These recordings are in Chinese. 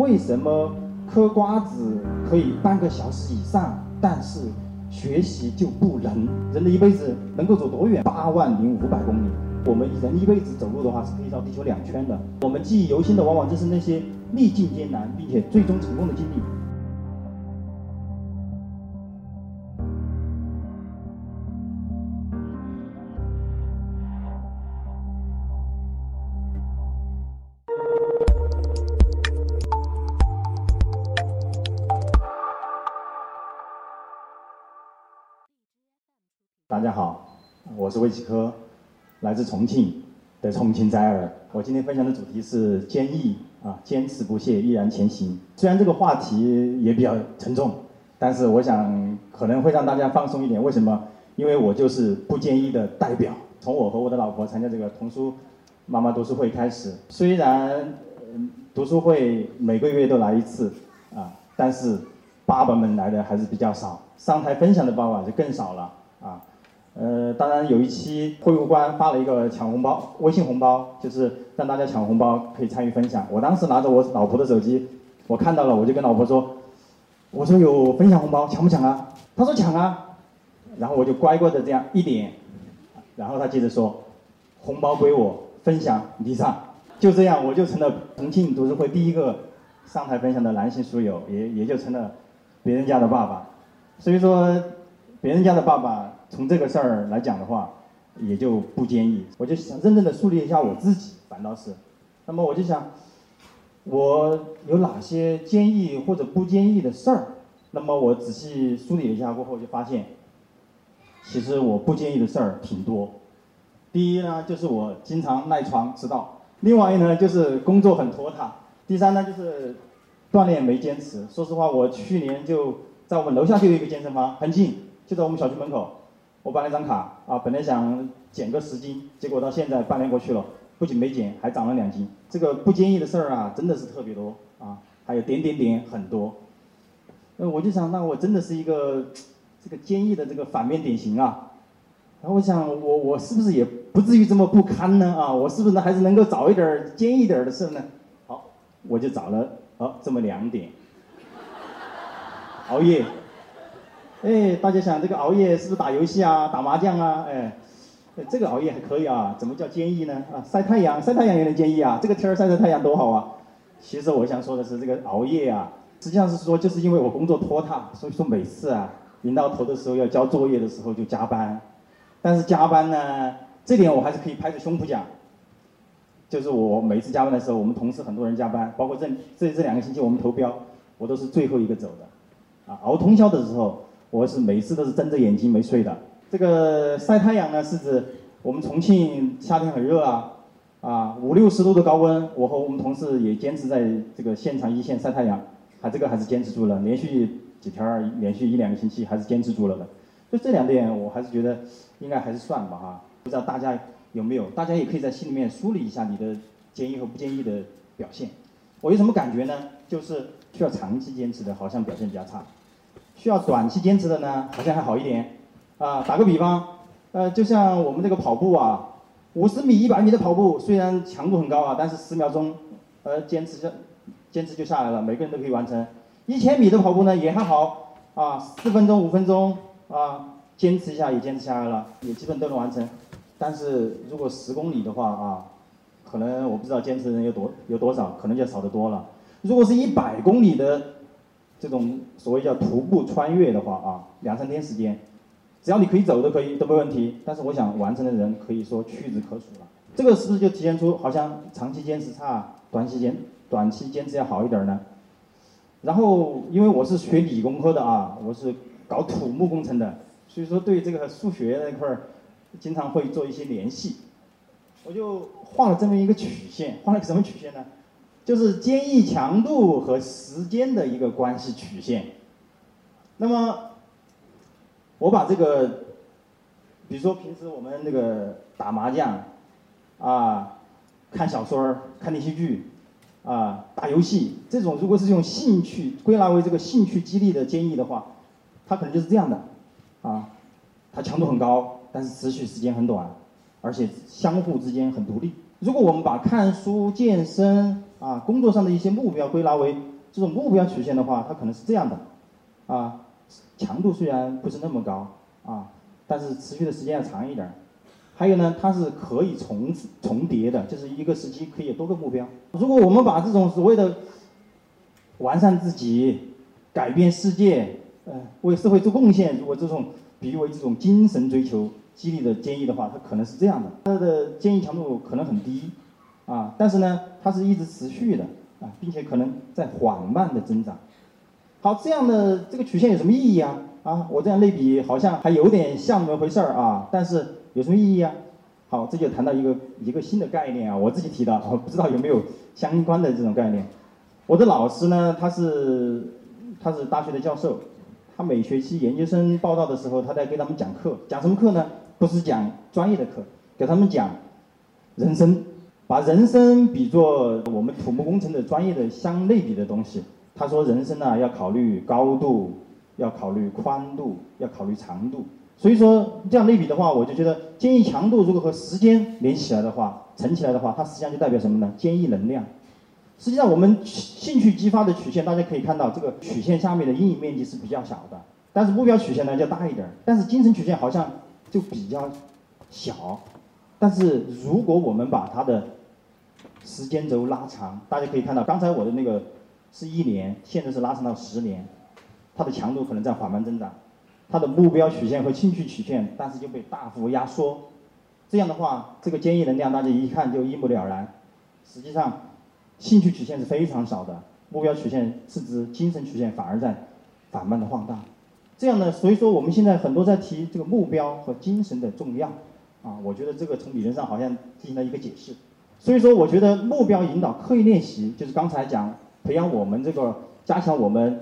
为什么嗑瓜子可以半个小时以上，但是学习就不能？人的一辈子能够走多远？八万零五百公里。我们人一辈子走路的话，是可以绕地球两圈的。我们记忆犹新的，往往就是那些历尽艰难并且最终成功的经历。我是魏启科，来自重庆的重庆崽儿。我今天分享的主题是坚毅啊，坚持不懈，毅然前行。虽然这个话题也比较沉重，但是我想可能会让大家放松一点。为什么？因为我就是不坚毅的代表。从我和我的老婆参加这个童书妈妈读书会开始，虽然读书会每个月都来一次啊，但是爸爸们来的还是比较少，上台分享的爸爸就更少了啊。呃，当然有一期会务官发了一个抢红包，微信红包，就是让大家抢红包可以参与分享。我当时拿着我老婆的手机，我看到了，我就跟老婆说：“我说有分享红包，抢不抢啊？”她说抢啊，然后我就乖乖的这样一点，然后她接着说：“红包归我，分享你上。”就这样，我就成了重庆读书会第一个上台分享的男性书友，也也就成了别人家的爸爸。所以说，别人家的爸爸。从这个事儿来讲的话，也就不坚毅。我就想认真的梳理一下我自己，反倒是，那么我就想，我有哪些坚毅或者不坚毅的事儿？那么我仔细梳理一下过后，就发现，其实我不坚毅的事儿挺多。第一呢，就是我经常赖床迟到；另外一呢，就是工作很拖沓；第三呢，就是锻炼没坚持。说实话，我去年就在我们楼下就有一个健身房，很近，就在我们小区门口。我办了张卡啊，本来想减个十斤，结果到现在半年过去了，不仅没减，还长了两斤。这个不坚毅的事儿啊，真的是特别多啊，还有点点点很多。那我就想，那我真的是一个这个坚毅的这个反面典型啊。然后我想，我我是不是也不至于这么不堪呢？啊，我是不是还是能够找一点坚毅点的事呢？好，我就找了哦这么两点，熬夜。哎，大家想这个熬夜是不是打游戏啊、打麻将啊？哎，这个熬夜还可以啊，怎么叫坚毅呢？啊，晒太阳，晒太阳也能坚毅啊，这个天儿晒晒太阳多好啊！其实我想说的是，这个熬夜啊，实际上是说，就是因为我工作拖沓，所以说每次啊，临到头的时候要交作业的时候就加班。但是加班呢，这点我还是可以拍着胸脯讲，就是我每次加班的时候，我们同事很多人加班，包括这这这两个星期我们投标，我都是最后一个走的，啊，熬通宵的时候。我是每次都是睁着眼睛没睡的。这个晒太阳呢，是指我们重庆夏天很热啊，啊五六十度的高温，我和我们同事也坚持在这个现场一线晒太阳，还这个还是坚持住了，连续几天儿，连续一两个星期还是坚持住了的。就这两点，我还是觉得应该还是算吧哈。不知道大家有没有？大家也可以在心里面梳理一下你的坚毅和不坚毅的表现。我有什么感觉呢？就是需要长期坚持的，好像表现比较差。需要短期坚持的呢，好像还好一点，啊，打个比方，呃，就像我们这个跑步啊，五十米、一百米的跑步，虽然强度很高啊，但是十秒钟，呃，坚持下，坚持就下来了，每个人都可以完成。一千米的跑步呢，也还好，啊，四分钟、五分钟，啊，坚持一下也坚持下来了，也基本都能完成。但是如果十公里的话啊，可能我不知道坚持的人有多有多少，可能就少得多了。如果是一百公里的。这种所谓叫徒步穿越的话啊，两三天时间，只要你可以走都可以都没问题。但是我想完成的人可以说屈指可数了。这个是不是就体现出好像长期坚持差，短期坚短期坚持要好一点呢？然后因为我是学理工科的啊，我是搞土木工程的，所以说对这个数学那块儿经常会做一些联系。我就画了这么一个曲线，画了个什么曲线呢？就是坚毅强度和时间的一个关系曲线。那么，我把这个，比如说平时我们那个打麻将，啊，看小说、看连续剧，啊，打游戏，这种如果是用兴趣归纳为这个兴趣激励的坚毅的话，它可能就是这样的，啊，它强度很高，但是持续时间很短，而且相互之间很独立。如果我们把看书、健身，啊，工作上的一些目标归纳为这种目标曲线的话，它可能是这样的，啊，强度虽然不是那么高啊，但是持续的时间要长一点儿。还有呢，它是可以重重叠的，就是一个时期可以有多个目标。如果我们把这种所谓的完善自己、改变世界、呃为社会做贡献，如果这种比喻为这种精神追求激励的建议的话，它可能是这样的：它的建议强度可能很低，啊，但是呢，它是一直持续的啊，并且可能在缓慢的增长。好，这样的这个曲线有什么意义啊？啊，我这样类比好像还有点像那么回事儿啊，但是。有什么意义啊？好，这就谈到一个一个新的概念啊，我自己提的，我 不知道有没有相关的这种概念。我的老师呢，他是他是大学的教授，他每学期研究生报道的时候，他在给他们讲课，讲什么课呢？不是讲专业的课，给他们讲人生，把人生比作我们土木工程的专业的相类比的东西。他说人生呢，要考虑高度，要考虑宽度，要考虑长度。所以说这样类比的话，我就觉得坚毅强度如果和时间连起来的话，乘起来的话，它实际上就代表什么呢？坚毅能量。实际上我们兴趣激发的曲线，大家可以看到这个曲线下面的阴影面积是比较小的，但是目标曲线呢就大一点儿。但是精神曲线好像就比较小。但是如果我们把它的时间轴拉长，大家可以看到，刚才我的那个是一年，现在是拉长到十年，它的强度可能在缓慢增长。它的目标曲线和兴趣曲线，但是就被大幅压缩。这样的话，这个坚毅能量大家一看就一目了然。实际上，兴趣曲线是非常少的，目标曲线是指精神曲线反而在缓慢的放大。这样呢，所以说我们现在很多在提这个目标和精神的重要啊，我觉得这个从理论上好像进行了一个解释。所以说，我觉得目标引导刻意练习，就是刚才讲培养我们这个加强我们。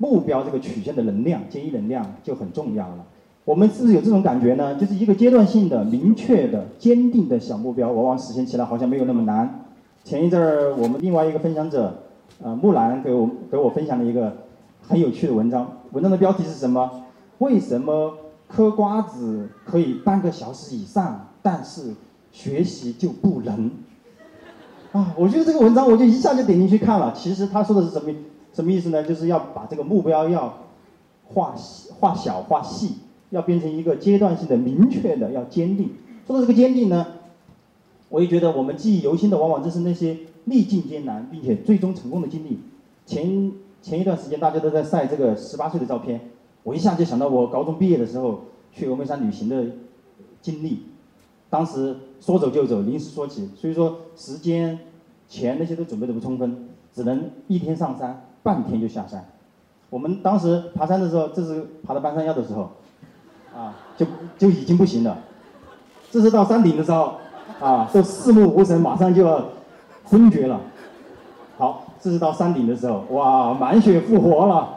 目标这个曲线的能量，坚毅能量就很重要了。我们是不是有这种感觉呢？就是一个阶段性的、明确的、坚定的小目标，往往实现起来好像没有那么难。前一阵儿，我们另外一个分享者，呃，木兰给我给我分享了一个很有趣的文章。文章的标题是什么？为什么嗑瓜子可以半个小时以上，但是学习就不能？啊，我觉得这个文章我就一下就点进去看了。其实他说的是什么？什么意思呢？就是要把这个目标要画画小、画细，要变成一个阶段性的、明确的，要坚定。说到这个坚定呢，我也觉得我们记忆犹新的，往往就是那些历尽艰难并且最终成功的经历。前前一段时间大家都在晒这个十八岁的照片，我一下就想到我高中毕业的时候去峨眉山旅行的经历。当时说走就走，临时说起，所以说时间、钱那些都准备的不充分，只能一天上山。半天就下山，我们当时爬山的时候，这是爬到半山腰的时候，啊，就就已经不行了。这是到山顶的时候，啊，都四目无神，马上就要昏厥了。好，这是到山顶的时候，哇，满血复活了。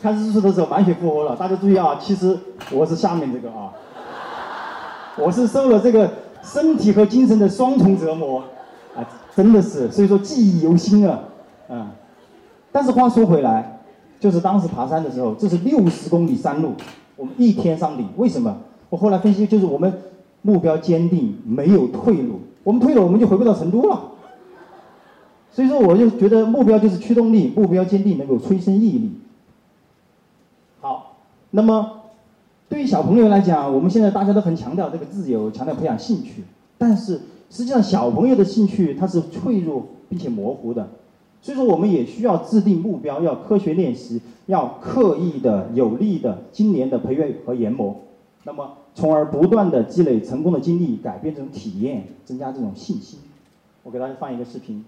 看日出的时候满血复活了。大家注意啊，其实我是下面这个啊，我是受了这个身体和精神的双重折磨，啊，真的是，所以说记忆犹新啊，啊。但是话说回来，就是当时爬山的时候，这是六十公里山路，我们一天上顶。为什么？我后来分析，就是我们目标坚定，没有退路。我们退了，我们就回不到成都了。所以说，我就觉得目标就是驱动力，目标坚定能够催生毅力。好，那么对于小朋友来讲，我们现在大家都很强调这个自由，强调培养兴趣。但是实际上，小朋友的兴趣它是脆弱并且模糊的。所以说，我们也需要制定目标，要科学练习，要刻意的、有力的、今年的培育和研磨，那么从而不断的积累成功的经历，改变这种体验，增加这种信心。我给大家放一个视频。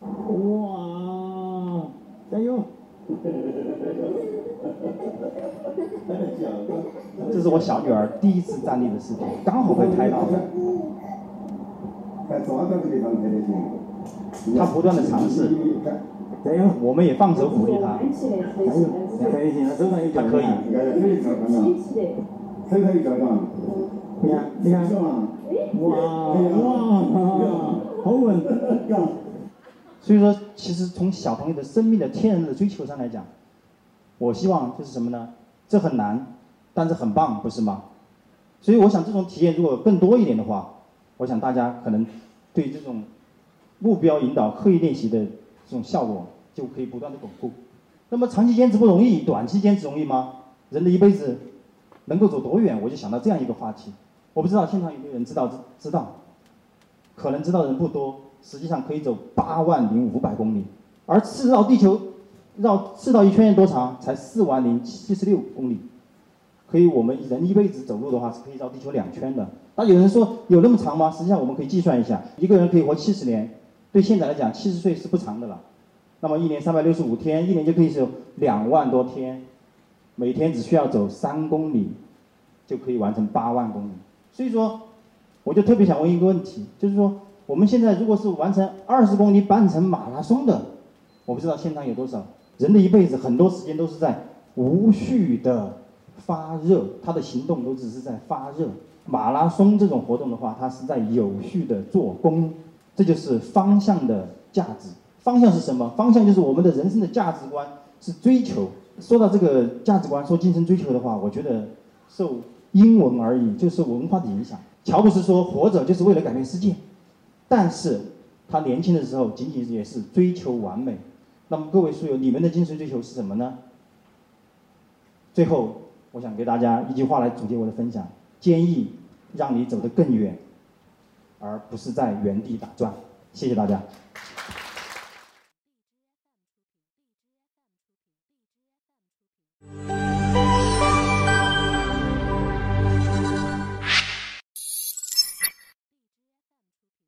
哇，加油！这是我小女儿第一次站立的视频，刚好被拍到。他不断的尝试！我们也放手鼓励他，加油！可以？你看，你看，哇哇，好稳！所以说，其实从小朋友的生命的天然的追求上来讲，我希望就是什么呢？这很难，但是很棒，不是吗？所以我想，这种体验如果更多一点的话，我想大家可能对这种。目标引导、刻意练习的这种效果就可以不断的巩固。那么长期坚持不容易，短期坚持容易吗？人的一辈子能够走多远？我就想到这样一个话题。我不知道现场有没有人知道知知道，可能知道的人不多。实际上可以走八万零五百公里，而赤绕地球绕赤道一圈多长？才四万零七十六公里。可以，我们人一辈子走路的话是可以绕地球两圈的。那有人说有那么长吗？实际上我们可以计算一下，一个人可以活七十年，对现在来讲七十岁是不长的了。那么一年三百六十五天，一年就可以走两万多天，每天只需要走三公里，就可以完成八万公里。所以说，我就特别想问一个问题，就是说我们现在如果是完成二十公里半程马拉松的，我不知道现场有多少人的一辈子很多时间都是在无序的。发热，他的行动都只是在发热。马拉松这种活动的话，它是在有序的做功，这就是方向的价值。方向是什么？方向就是我们的人生的价值观是追求。说到这个价值观，说精神追求的话，我觉得受英文而已，就是文化的影响。乔布斯说，活着就是为了改变世界，但是他年轻的时候仅仅也是追求完美。那么各位书友，你们的精神追求是什么呢？最后。我想给大家一句话来总结我的分享：坚毅让你走得更远，而不是在原地打转。谢谢大家。